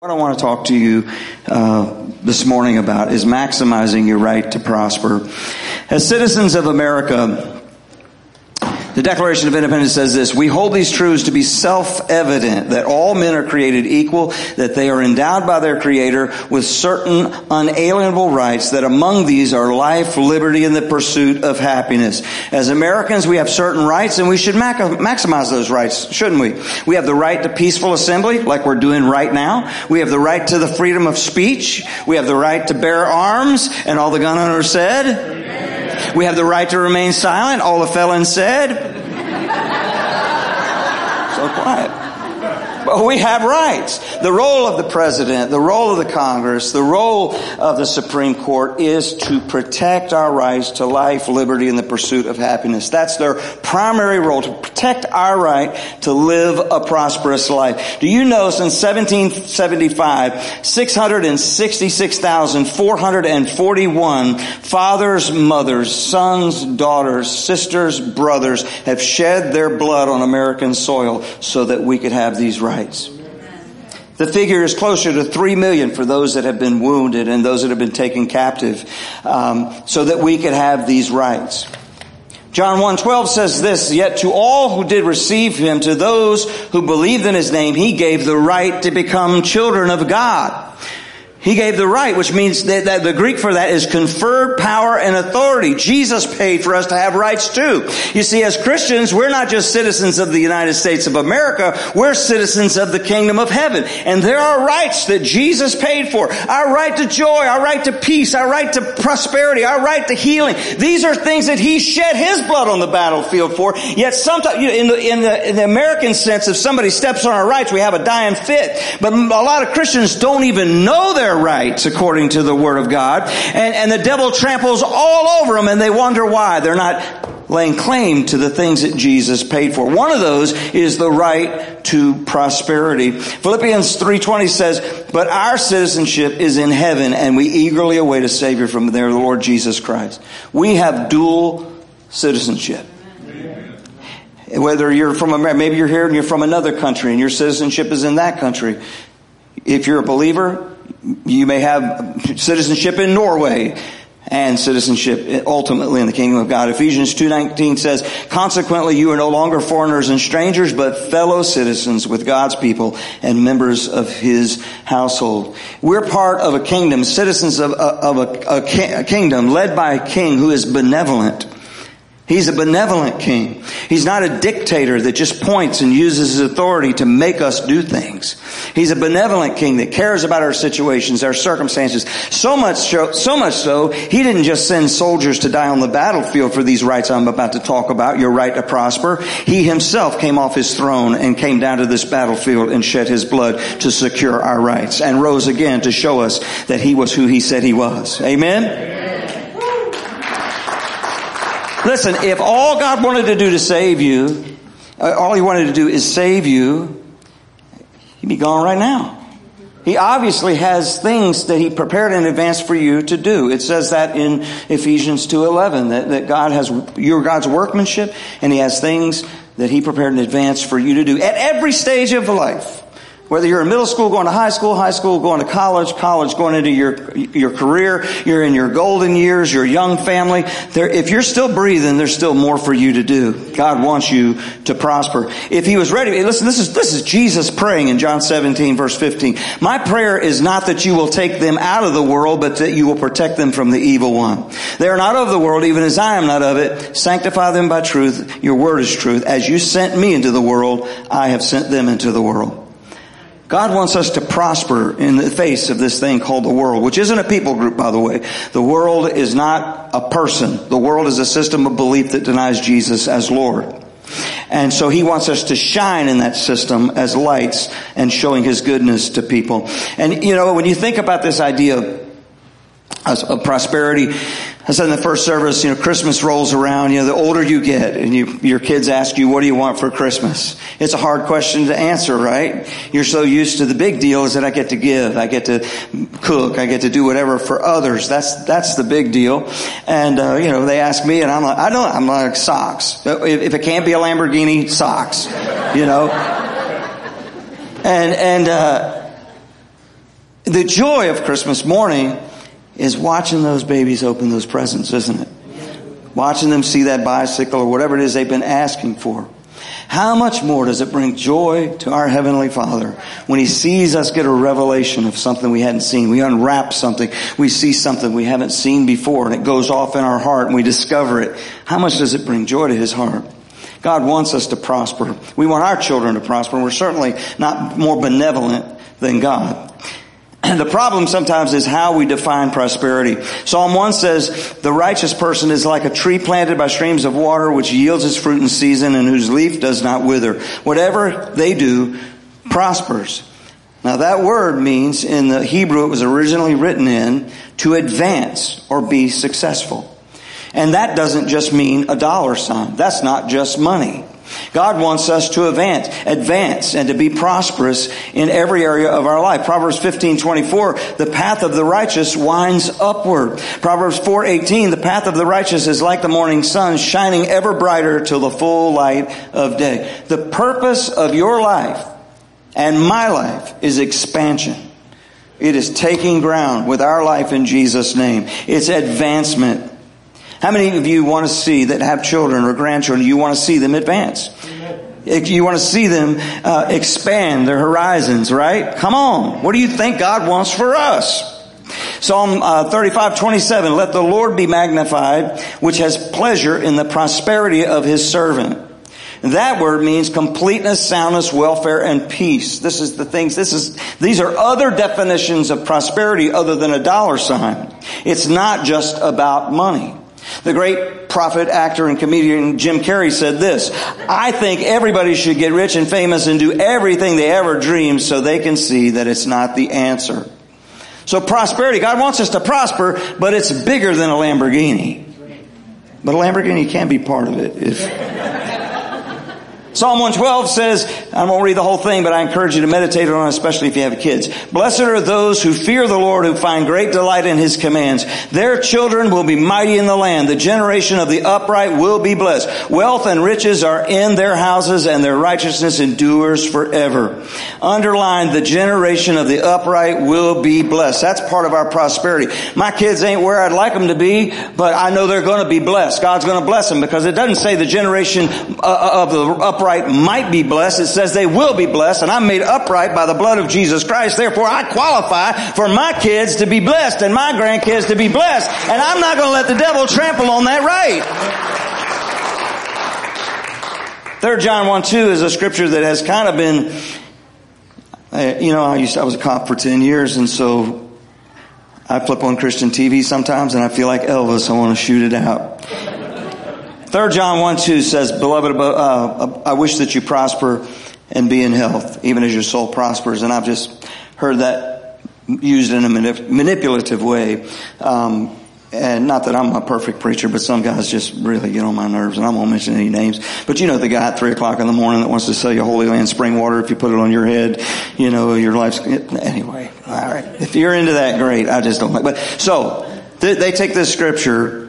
What I want to talk to you uh, this morning about is maximizing your right to prosper. As citizens of America, the Declaration of Independence says this, we hold these truths to be self-evident that all men are created equal, that they are endowed by their creator with certain unalienable rights, that among these are life, liberty, and the pursuit of happiness. As Americans, we have certain rights and we should maximize those rights, shouldn't we? We have the right to peaceful assembly, like we're doing right now. We have the right to the freedom of speech. We have the right to bear arms, and all the gun owners said, we have the right to remain silent, all the felons said. so quiet. But we have rights. The role of the president, the role of the Congress, the role of the Supreme Court is to protect our rights to life, liberty, and the pursuit of happiness. That's their primary role, to protect our right to live a prosperous life. Do you know since 1775, 666,441 fathers, mothers, sons, daughters, sisters, brothers have shed their blood on American soil so that we could have these rights rights. The figure is closer to three million for those that have been wounded and those that have been taken captive, um, so that we could have these rights. John 1:12 says this, yet to all who did receive him, to those who believed in his name, he gave the right to become children of God. He gave the right, which means that, that, the Greek for that is conferred power and authority. Jesus paid for us to have rights too. You see, as Christians, we're not just citizens of the United States of America, we're citizens of the kingdom of heaven. And there are rights that Jesus paid for. Our right to joy, our right to peace, our right to prosperity, our right to healing. These are things that He shed His blood on the battlefield for. Yet sometimes, you know, in, the, in, the, in the American sense, if somebody steps on our rights, we have a dying fit. But a lot of Christians don't even know their rights according to the Word of God. And, and the devil tramples all over them and they wonder why they're not laying claim to the things that Jesus paid for. One of those is the right to prosperity. Philippians 3.20 says, but our citizenship is in heaven and we eagerly await a Savior from their Lord Jesus Christ. We have dual citizenship. Whether you're from America, maybe you're here and you're from another country and your citizenship is in that country. If you're a believer, you may have citizenship in Norway and citizenship ultimately in the kingdom of God. Ephesians 2:19 says, "Consequently you are no longer foreigners and strangers, but fellow citizens with God's people and members of his household." We're part of a kingdom, citizens of, of a, a, a kingdom led by a king who is benevolent He's a benevolent king. He's not a dictator that just points and uses his authority to make us do things. He's a benevolent king that cares about our situations, our circumstances. So much so, so much so, he didn't just send soldiers to die on the battlefield for these rights I'm about to talk about, your right to prosper. He himself came off his throne and came down to this battlefield and shed his blood to secure our rights and rose again to show us that he was who he said he was. Amen? Amen. Listen, if all God wanted to do to save you, uh, all he wanted to do is save you, he'd be gone right now. He obviously has things that he prepared in advance for you to do. It says that in Ephesians 2.11, that, that God has, your God's workmanship, and he has things that he prepared in advance for you to do at every stage of life. Whether you're in middle school, going to high school, high school, going to college, college, going into your, your career, you're in your golden years, your young family, there, if you're still breathing, there's still more for you to do. God wants you to prosper. If he was ready, listen, this is, this is Jesus praying in John 17 verse 15. My prayer is not that you will take them out of the world, but that you will protect them from the evil one. They are not of the world, even as I am not of it. Sanctify them by truth. Your word is truth. As you sent me into the world, I have sent them into the world. God wants us to prosper in the face of this thing called the world, which isn't a people group, by the way. The world is not a person. The world is a system of belief that denies Jesus as Lord. And so he wants us to shine in that system as lights and showing his goodness to people. And you know, when you think about this idea of, prosperity, I said in the first service, you know, Christmas rolls around, you know, the older you get and you, your kids ask you, what do you want for Christmas? It's a hard question to answer, right? You're so used to the big deal is that I get to give, I get to cook, I get to do whatever for others. That's, that's the big deal. And, uh, you know, they ask me and I'm like, I don't, I'm like socks. If, if it can't be a Lamborghini, socks, you know? And, and, uh, The joy of Christmas morning is watching those babies open those presents, isn't it? Watching them see that bicycle or whatever it is they've been asking for. How much more does it bring joy to our Heavenly Father when He sees us get a revelation of something we hadn't seen? We unwrap something. We see something we haven't seen before and it goes off in our heart and we discover it. How much does it bring joy to His heart? God wants us to prosper. We want our children to prosper. And we're certainly not more benevolent than God. The problem sometimes is how we define prosperity. Psalm 1 says, the righteous person is like a tree planted by streams of water which yields its fruit in season and whose leaf does not wither. Whatever they do prospers. Now that word means in the Hebrew it was originally written in to advance or be successful. And that doesn't just mean a dollar sign. That's not just money. God wants us to advance, advance and to be prosperous in every area of our life. Proverbs 15, 24, the path of the righteous winds upward. Proverbs 4, 18, the path of the righteous is like the morning sun shining ever brighter till the full light of day. The purpose of your life and my life is expansion. It is taking ground with our life in Jesus' name. It's advancement. How many of you want to see that have children or grandchildren? You want to see them advance. You want to see them uh, expand their horizons, right? Come on. What do you think God wants for us? Psalm uh, 35, 27, let the Lord be magnified, which has pleasure in the prosperity of his servant. That word means completeness, soundness, welfare, and peace. This is the things, this is, these are other definitions of prosperity other than a dollar sign. It's not just about money. The great prophet, actor, and comedian Jim Carrey said this, I think everybody should get rich and famous and do everything they ever dreamed so they can see that it's not the answer. So prosperity, God wants us to prosper, but it's bigger than a Lamborghini. But a Lamborghini can be part of it if Psalm 112 says, I won't read the whole thing, but I encourage you to meditate on it, especially if you have kids. Blessed are those who fear the Lord, who find great delight in His commands. Their children will be mighty in the land. The generation of the upright will be blessed. Wealth and riches are in their houses, and their righteousness endures forever. Underline, the generation of the upright will be blessed. That's part of our prosperity. My kids ain't where I'd like them to be, but I know they're going to be blessed. God's going to bless them because it doesn't say the generation uh, of the upright upright might be blessed. It says they will be blessed and I'm made upright by the blood of Jesus Christ. Therefore I qualify for my kids to be blessed and my grandkids to be blessed. And I'm not going to let the devil trample on that right. Third John 1 2 is a scripture that has kind of been, uh, you know, I used to, I was a cop for 10 years and so I flip on Christian TV sometimes and I feel like Elvis. I want to shoot it out. 3 John 1 2 says, Beloved, uh, I wish that you prosper and be in health, even as your soul prospers. And I've just heard that used in a manip- manipulative way. Um, and not that I'm a perfect preacher, but some guys just really get on my nerves, and I won't mention any names. But you know the guy at three o'clock in the morning that wants to sell you Holy Land spring water if you put it on your head. You know your life's anyway. All right, if you're into that, great. I just don't like. But so they take this scripture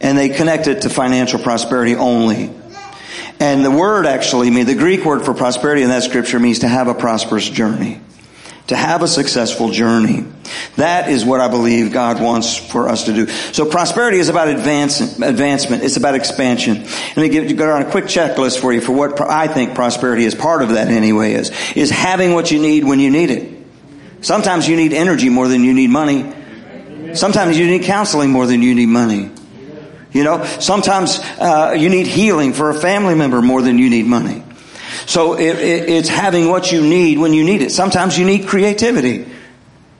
and they connect it to financial prosperity only. And the word actually means, the Greek word for prosperity in that scripture means to have a prosperous journey. To have a successful journey. That is what I believe God wants for us to do. So prosperity is about advancement. It's about expansion. Let me give, go on a quick checklist for you for what I think prosperity is. Part of that anyway is, is having what you need when you need it. Sometimes you need energy more than you need money. Sometimes you need counseling more than you need money. You know, sometimes uh, you need healing for a family member more than you need money. So it, it, it's having what you need when you need it. Sometimes you need creativity.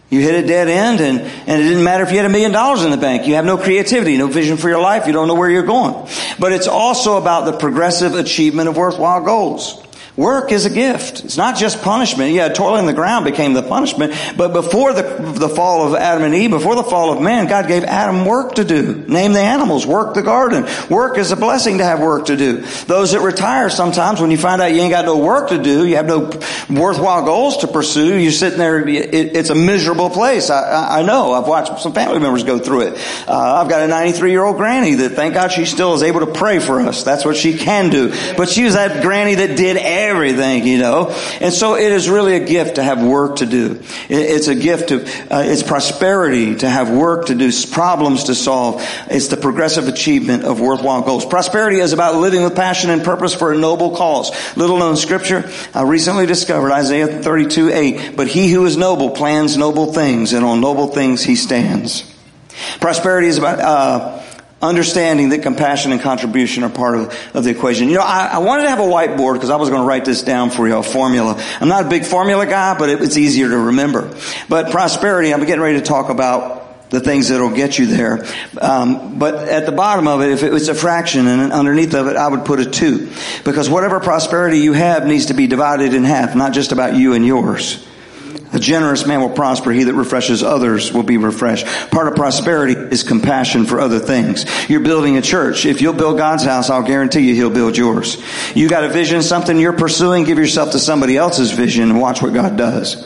You hit a dead end and, and it didn't matter if you had a million dollars in the bank. You have no creativity, no vision for your life. You don't know where you're going. But it's also about the progressive achievement of worthwhile goals. Work is a gift. It's not just punishment. Yeah, toiling the ground became the punishment. But before the, the fall of Adam and Eve, before the fall of man, God gave Adam work to do. Name the animals, work the garden. Work is a blessing to have work to do. Those that retire sometimes when you find out you ain't got no work to do, you have no worthwhile goals to pursue, you're sitting there, it, it's a miserable place. I, I, I, know. I've watched some family members go through it. Uh, I've got a 93 year old granny that thank God she still is able to pray for us. That's what she can do. But she was that granny that did everything everything, you know. And so it is really a gift to have work to do. It's a gift to, uh, it's prosperity to have work to do, problems to solve. It's the progressive achievement of worthwhile goals. Prosperity is about living with passion and purpose for a noble cause. Little known scripture, I recently discovered Isaiah 32, 8. But he who is noble plans noble things, and on noble things he stands. Prosperity is about, uh, understanding that compassion and contribution are part of, of the equation. You know, I, I, wanted to have a whiteboard because I was going to write this down for you, a formula. I'm not a big formula guy, but it, it's easier to remember. But prosperity, I'm getting ready to talk about the things that'll get you there. Um, but at the bottom of it, if it was a fraction and underneath of it, I would put a two. Because whatever prosperity you have needs to be divided in half, not just about you and yours. A generous man will prosper. He that refreshes others will be refreshed. Part of prosperity is compassion for other things. You're building a church. If you'll build God's house, I'll guarantee you he'll build yours. You got a vision, something you're pursuing, give yourself to somebody else's vision and watch what God does.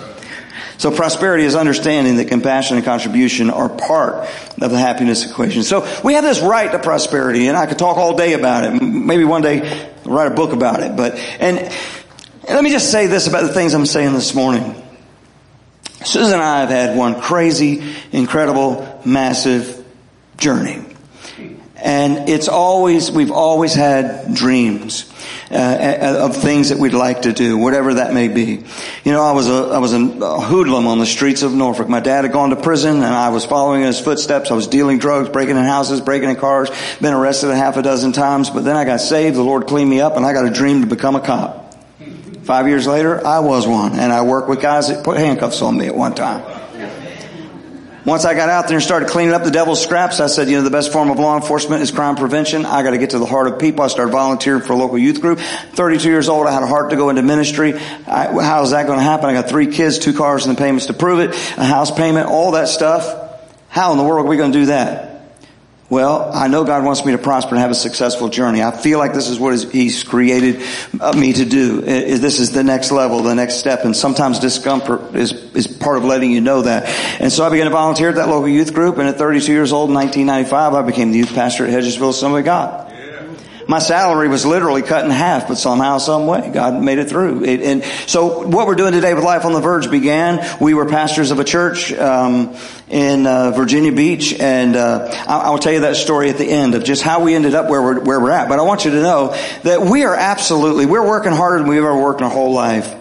So prosperity is understanding that compassion and contribution are part of the happiness equation. So we have this right to prosperity and I could talk all day about it. Maybe one day write a book about it. But, and, and let me just say this about the things I'm saying this morning. Susan and I have had one crazy, incredible, massive journey. And it's always, we've always had dreams uh, of things that we'd like to do, whatever that may be. You know, I was a, I was a hoodlum on the streets of Norfolk. My dad had gone to prison and I was following in his footsteps. I was dealing drugs, breaking in houses, breaking in cars, been arrested a half a dozen times, but then I got saved. The Lord cleaned me up and I got a dream to become a cop. Five years later, I was one, and I worked with guys that put handcuffs on me at one time. Once I got out there and started cleaning up the devil's scraps, I said, you know, the best form of law enforcement is crime prevention. I got to get to the heart of people. I started volunteering for a local youth group. 32 years old, I had a heart to go into ministry. I, how is that going to happen? I got three kids, two cars, and the payments to prove it, a house payment, all that stuff. How in the world are we going to do that? Well, I know God wants me to prosper and have a successful journey. I feel like this is what He's created me to do. This is the next level, the next step. And sometimes discomfort is, is part of letting you know that. And so I began to volunteer at that local youth group. And at 32 years old in 1995, I became the youth pastor at Hedgesville Assembly of God. My salary was literally cut in half, but somehow, some way, God made it through. It, and so, what we're doing today with Life on the Verge began. We were pastors of a church um, in uh, Virginia Beach, and uh, I, will tell you that story at the end of just how we ended up where we're where we're at. But I want you to know that we are absolutely we're working harder than we've ever worked in our whole life,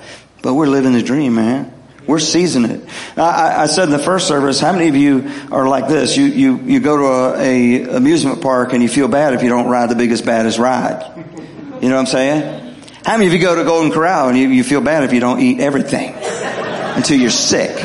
but we're living the dream, man. We're seasoning it. I, I, said in the first service, how many of you are like this? You, you, you go to a, a amusement park and you feel bad if you don't ride the biggest, baddest ride. You know what I'm saying? How many of you go to Golden Corral and you, you feel bad if you don't eat everything until you're sick?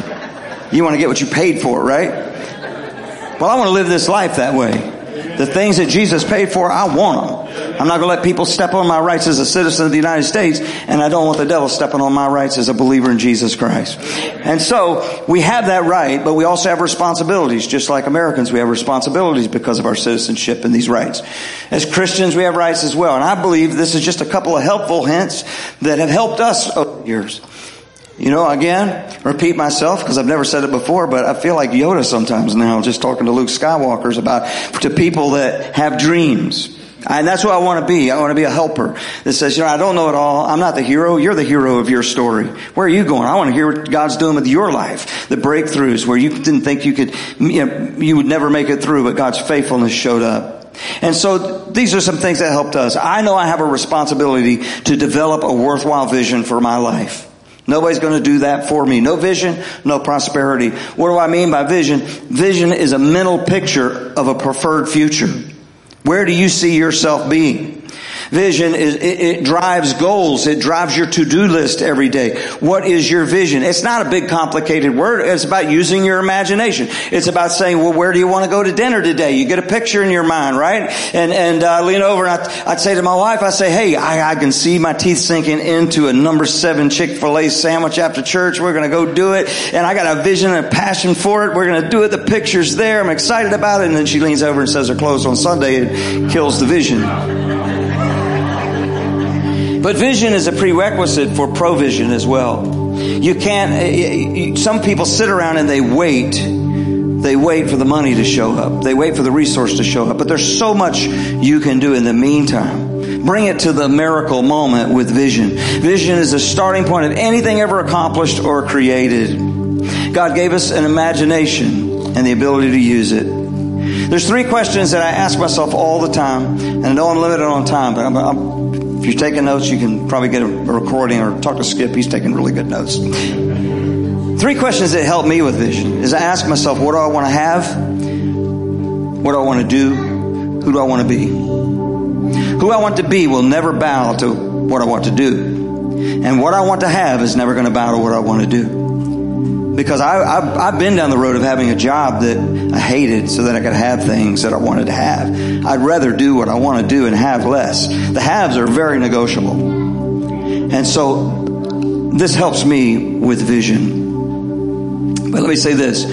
You want to get what you paid for, right? Well, I want to live this life that way. The things that Jesus paid for, I want them. I'm not going to let people step on my rights as a citizen of the United States, and I don't want the devil stepping on my rights as a believer in Jesus Christ. And so, we have that right, but we also have responsibilities. Just like Americans, we have responsibilities because of our citizenship and these rights. As Christians, we have rights as well. And I believe this is just a couple of helpful hints that have helped us over years. You know, again, repeat myself because I've never said it before, but I feel like Yoda sometimes now, just talking to Luke Skywalker's about to people that have dreams. And that's what I want to be. I want to be a helper that says, you know, I don't know it all. I'm not the hero. You're the hero of your story. Where are you going? I want to hear what God's doing with your life. The breakthroughs where you didn't think you could, you, know, you would never make it through, but God's faithfulness showed up. And so these are some things that helped us. I know I have a responsibility to develop a worthwhile vision for my life. Nobody's going to do that for me. No vision, no prosperity. What do I mean by vision? Vision is a mental picture of a preferred future. Where do you see yourself being? Vision is, it, it drives goals. It drives your to-do list every day. What is your vision? It's not a big complicated word. It's about using your imagination. It's about saying, well, where do you want to go to dinner today? You get a picture in your mind, right? And, and, uh, lean over and I'd, I'd, say to my wife, I say, hey, I, I can see my teeth sinking into a number seven Chick-fil-A sandwich after church. We're going to go do it. And I got a vision and a passion for it. We're going to do it. The picture's there. I'm excited about it. And then she leans over and says her clothes on Sunday. It kills the vision. But vision is a prerequisite for provision as well. You can't, eh, eh, some people sit around and they wait. They wait for the money to show up. They wait for the resource to show up. But there's so much you can do in the meantime bring it to the miracle moment with vision. Vision is the starting point of anything ever accomplished or created. God gave us an imagination and the ability to use it. There's three questions that I ask myself all the time, and I know I'm limited on time, but I'm, I'm, if you're taking notes, you can probably get a, recording or talk to Skip. He's taking really good notes. Three questions that help me with vision is I ask myself, what do I want to have? What do I want to do? Who do I want to be? Who I want to be will never bow to what I want to do. And what I want to have is never going to bow to what I want to do. Because I, have I've been down the road of having a job that I hated so that I could have things that I wanted to have. I'd rather do what I want to do and have less. The haves are very negotiable. And so this helps me with vision. But let me say this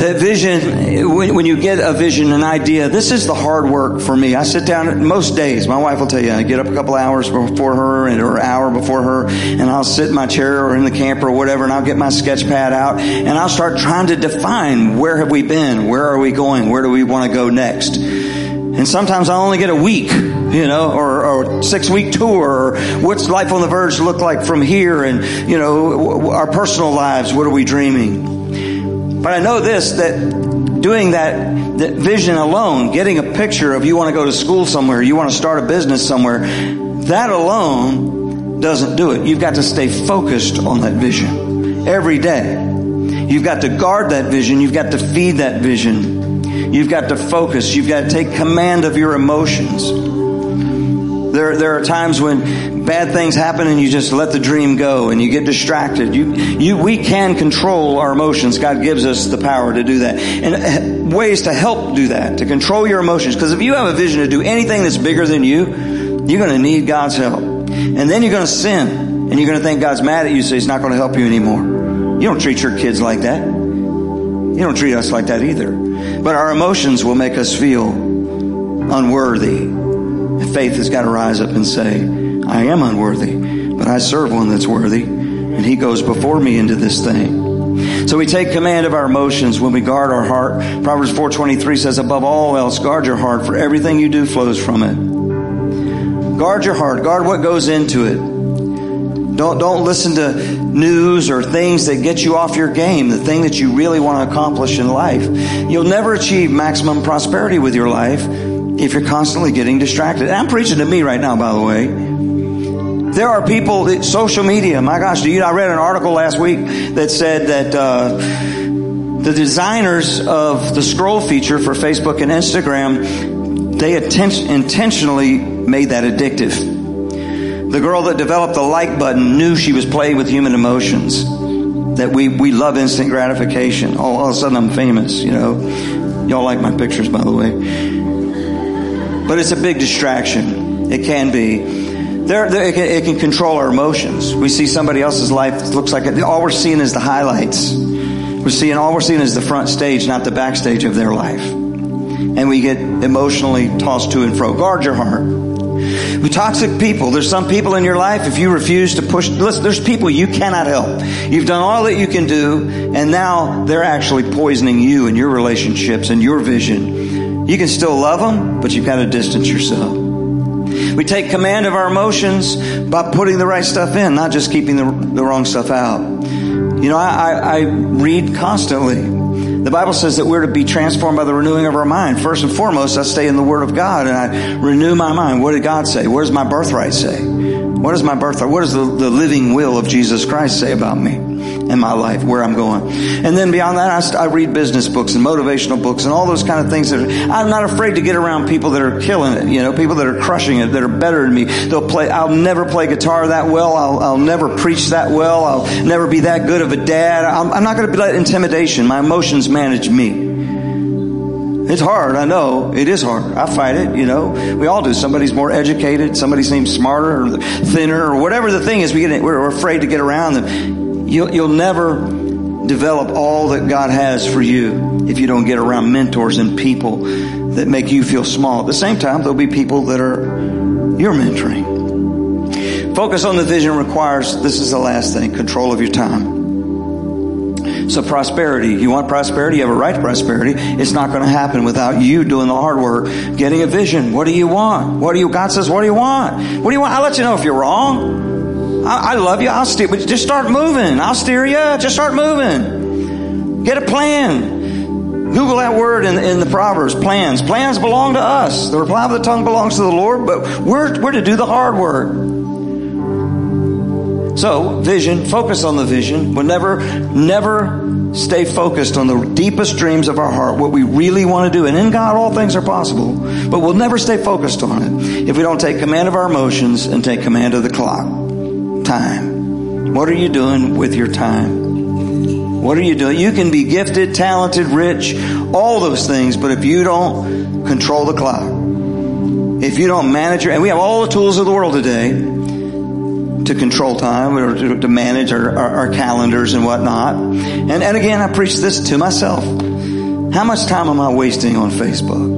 that vision, when, when, you get a vision, an idea, this is the hard work for me. I sit down most days. My wife will tell you, I get up a couple hours before her and or an hour before her, and I'll sit in my chair or in the camper or whatever, and I'll get my sketch pad out, and I'll start trying to define where have we been, where are we going, where do we want to go next. And sometimes I only get a week, you know, or, or six week tour, or what's life on the verge look like from here, and you know, our personal lives. What are we dreaming? But I know this, that doing that, that vision alone, getting a picture of you want to go to school somewhere, you want to start a business somewhere, that alone doesn't do it. You've got to stay focused on that vision every day. You've got to guard that vision. You've got to feed that vision. You've got to focus. You've got to take command of your emotions. There, there are times when bad things happen and you just let the dream go and you get distracted. You, you, we can control our emotions. God gives us the power to do that. And uh, ways to help do that, to control your emotions. Because if you have a vision to do anything that's bigger than you, you're going to need God's help. And then you're going to sin and you're going to think God's mad at you so he's not going to help you anymore. You don't treat your kids like that. You don't treat us like that either. But our emotions will make us feel unworthy faith has got to rise up and say, I am unworthy, but I serve one that's worthy, and he goes before me into this thing. So we take command of our emotions when we guard our heart. Proverbs 4:23 says above all else guard your heart for everything you do flows from it. Guard your heart, guard what goes into it. Don't don't listen to news or things that get you off your game, the thing that you really want to accomplish in life. You'll never achieve maximum prosperity with your life if you're constantly getting distracted. And I'm preaching to me right now, by the way. There are people, social media, my gosh, do you, I read an article last week that said that uh, the designers of the scroll feature for Facebook and Instagram, they atten- intentionally made that addictive. The girl that developed the like button knew she was playing with human emotions. That we, we love instant gratification. All of a sudden I'm famous, you know. Y'all like my pictures, by the way but it's a big distraction. It can be. There, there it, can, it, can, control our emotions. We see somebody else's life looks like it, all we're seeing is the highlights. We're seeing all we're seeing is the front stage, not the backstage of their life. And we get emotionally tossed to and fro. Guard your heart. With toxic people, there's some people in your life, if you refuse to push, listen, there's people you cannot help. You've done all that you can do, and now they're actually poisoning you and your relationships and your vision you can still love them, but you've got to distance yourself. We take command of our emotions by putting the right stuff in, not just keeping the, the wrong stuff out. You know, I, I, I read constantly. The Bible says that we're to be transformed by the renewing of our mind. First and foremost, I stay in the Word of God and I renew my mind. What did God say? What does my birthright say? What does my birthright, what does the, the living will of Jesus Christ say about me? In my life, where I'm going. And then beyond that, I, I read business books and motivational books and all those kind of things. That are, I'm not afraid to get around people that are killing it, you know, people that are crushing it, that are better than me. They'll play, I'll never play guitar that well. I'll, I'll never preach that well. I'll never be that good of a dad. I'm, I'm not going to let intimidation. My emotions manage me. It's hard, I know. It is hard. I fight it, you know. We all do. Somebody's more educated, somebody seems smarter or thinner or whatever the thing is. We get, we're afraid to get around them. You'll, you'll never develop all that God has for you if you don't get around mentors and people that make you feel small. At the same time, there'll be people that are you're mentoring. Focus on the vision requires, this is the last thing, control of your time. So prosperity, you want prosperity, you have a right to prosperity. It's not going to happen without you doing the hard work, getting a vision. What do you want? What do you, God says, what do you want? What do you want? I'll let you know if you're wrong. I, I love you. I'll steer, but just start moving. I'll steer you. Just start moving. Get a plan. Google that word in, in, the Proverbs, plans. Plans belong to us. The reply of the tongue belongs to the Lord, but we're, we're to do the hard work. So, vision, focus on the vision. We'll never, never stay focused on the deepest dreams of our heart, what we really want to do. And in God, all things are possible. But we'll never stay focused on it if we don't take command of our emotions and take command of the clock. Time. What are you doing with your time? What are you doing? You can be gifted, talented, rich, all those things, but if you don't control the clock, if you don't manage your, and we have all the tools of the world today, to control time or to, to manage our, our, our, calendars and whatnot. And, and again, I preach this to myself. How much time am I wasting on Facebook?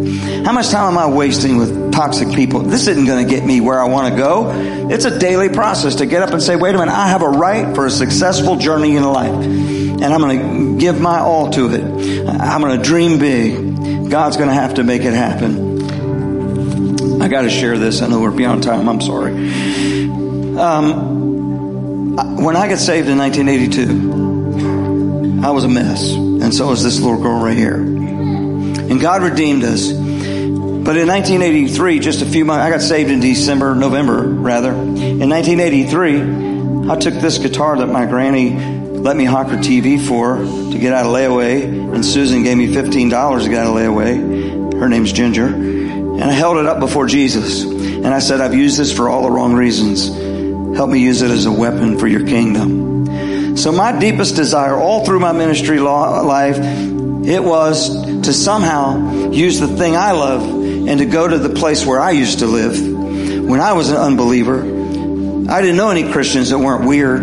How much time am I wasting with toxic people? This isn't going to get me where I want to go. It's a daily process to get up and say, wait a minute, I have a right for a successful journey in life. And I'm going to give my all to it. I'm going to dream big. God's going to have to make it happen. I got to share this. I know we're beyond time. I'm sorry. Um, when I got saved in 1982, I was a mess, and so was this little girl right here. And God redeemed us. But in 1983, just a few months, I got saved in December, November rather. In 1983, I took this guitar that my granny let me hawk her TV for to get out of layaway, and Susan gave me $15 to get out of layaway. Her name's Ginger. And I held it up before Jesus. And I said, I've used this for all the wrong reasons. Help me use it as a weapon for your kingdom. So my deepest desire all through my ministry life, it was to somehow use the thing I love and to go to the place where I used to live when I was an unbeliever. I didn't know any Christians that weren't weird.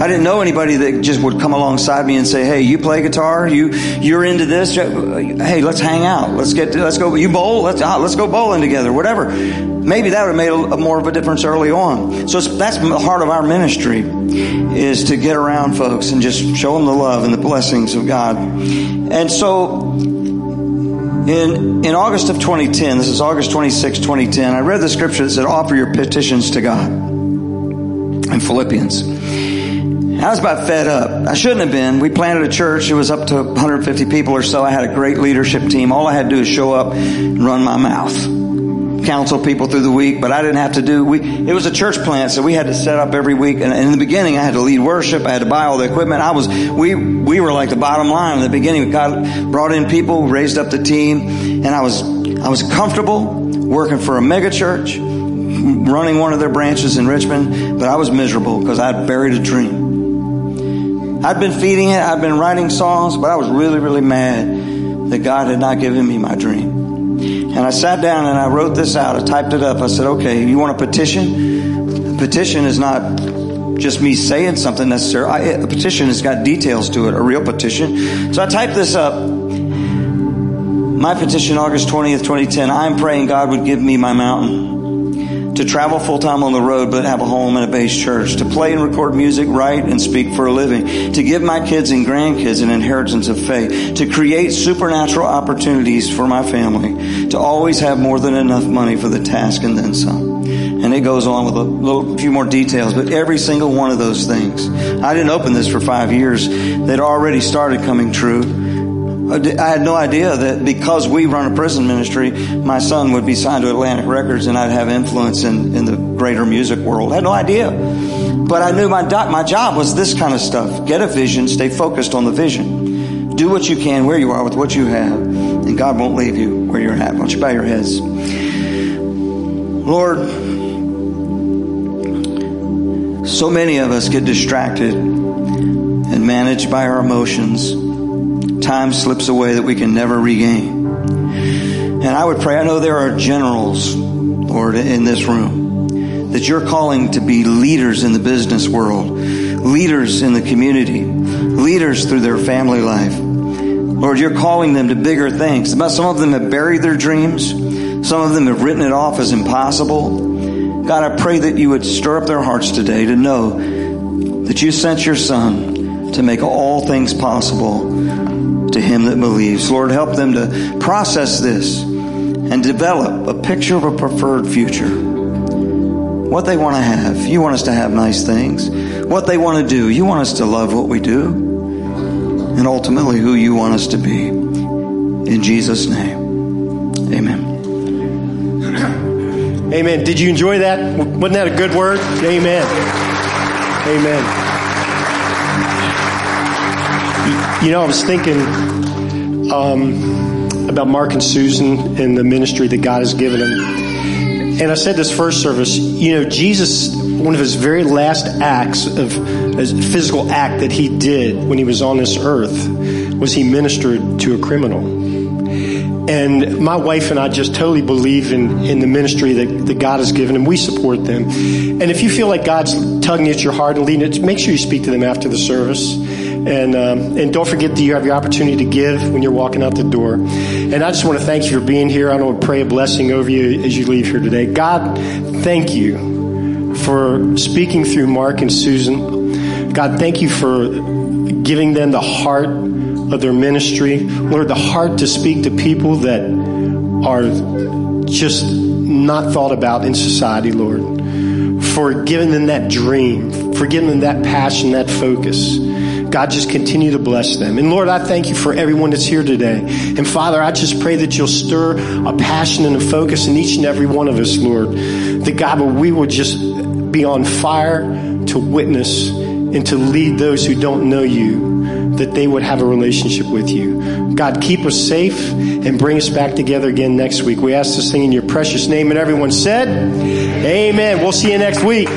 I didn't know anybody that just would come alongside me and say, "Hey, you play guitar? You you're into this? Hey, let's hang out. Let's get let's go. You bowl? Let's uh, let's go bowling together. Whatever." Maybe that would have made a, a more of a difference early on. So that's the heart of our ministry is to get around folks and just show them the love and the blessings of God. And so in, in August of 2010, this is August 26, 2010, I read the scripture that said, offer your petitions to God in Philippians. I was about fed up. I shouldn't have been. We planted a church. It was up to 150 people or so. I had a great leadership team. All I had to do is show up and run my mouth. Counsel people through the week, but I didn't have to do, we, it was a church plant, so we had to set up every week. And, in the beginning, I had to lead worship. I had to buy all the equipment. I was, we, we were like the bottom line in the beginning. God brought in people, raised up the team, and I was, I was comfortable working for a mega church, running one of their branches in Richmond, but I was miserable because I'd buried a dream. I'd been feeding it, I'd been writing songs, but I was really, really mad that God had not given me my dream. And I sat down and I wrote this out. I typed it up. I said, okay, you want a petition? A petition is not just me saying something necessarily. a petition has got details to it, a real petition. So I typed this up. My petition, August 20th, 2010. I'm praying God would give me my mountain to travel full time on the road but have a home and a base church, to play and record music, write and speak for a living, to give my kids and grandkids an inheritance of faith, to create supernatural opportunities for my family, to always have more than enough money for the task and then some. And it goes on with a little few more details, but every single one of those things. I didn't open this for five years. They'd already started coming true. Uh, I had no idea that because we run a prison ministry, my son would be signed to Atlantic Records and I'd have influence in, in the greater music world. I had no idea. But I knew my, my job was this kind of stuff. Get a vision, stay focused on the vision. Do what you can where you are with what you have, and God won't leave you where you're at. Why don't you bow your heads? Lord, so many of us get distracted and managed by our emotions time slips away that we can never regain. And I would pray, I know there are generals, Lord, in this room, that you're calling to be leaders in the business world, leaders in the community, leaders through their family life. Lord, you're calling them to bigger things. Some of them have buried their dreams. Some of them have written it off as impossible. God, I pray that you would stir up their hearts today to know that you sent your son to make all things possible to him that believes. Lord, help them to process this and develop a picture of a preferred future. What they want to have. You want us to have nice things. What they want to do. You want us to love what we do. And ultimately who you want us to be. In Jesus' name. Amen. Amen. Did you enjoy that? Wasn't that a good word? Amen. Amen. You know, I was thinking um, about Mark and Susan and the ministry that God has given them. And I said this first service, you know, Jesus, one of his very last acts of physical act that he did when he was on this earth was he ministered to a criminal. And my wife and I just totally believe in, in the ministry that, that God has given, and we support them. And if you feel like God's tugging at your heart and leading it, make sure you speak to them after the service. And, um, and don't forget that you have your opportunity to give when you're walking out the door. And I just want to thank you for being here. I want to pray a blessing over you as you leave here today. God, thank you for speaking through Mark and Susan. God, thank you for giving them the heart of their ministry. Lord, the heart to speak to people that are just not thought about in society, Lord. For giving them that dream, for giving them that passion, that focus. God, just continue to bless them. And Lord, I thank you for everyone that's here today. And Father, I just pray that you'll stir a passion and a focus in each and every one of us, Lord. That God, we will just be on fire to witness and to lead those who don't know you, that they would have a relationship with you. God, keep us safe and bring us back together again next week. We ask this thing in your precious name. And everyone said, Amen. We'll see you next week.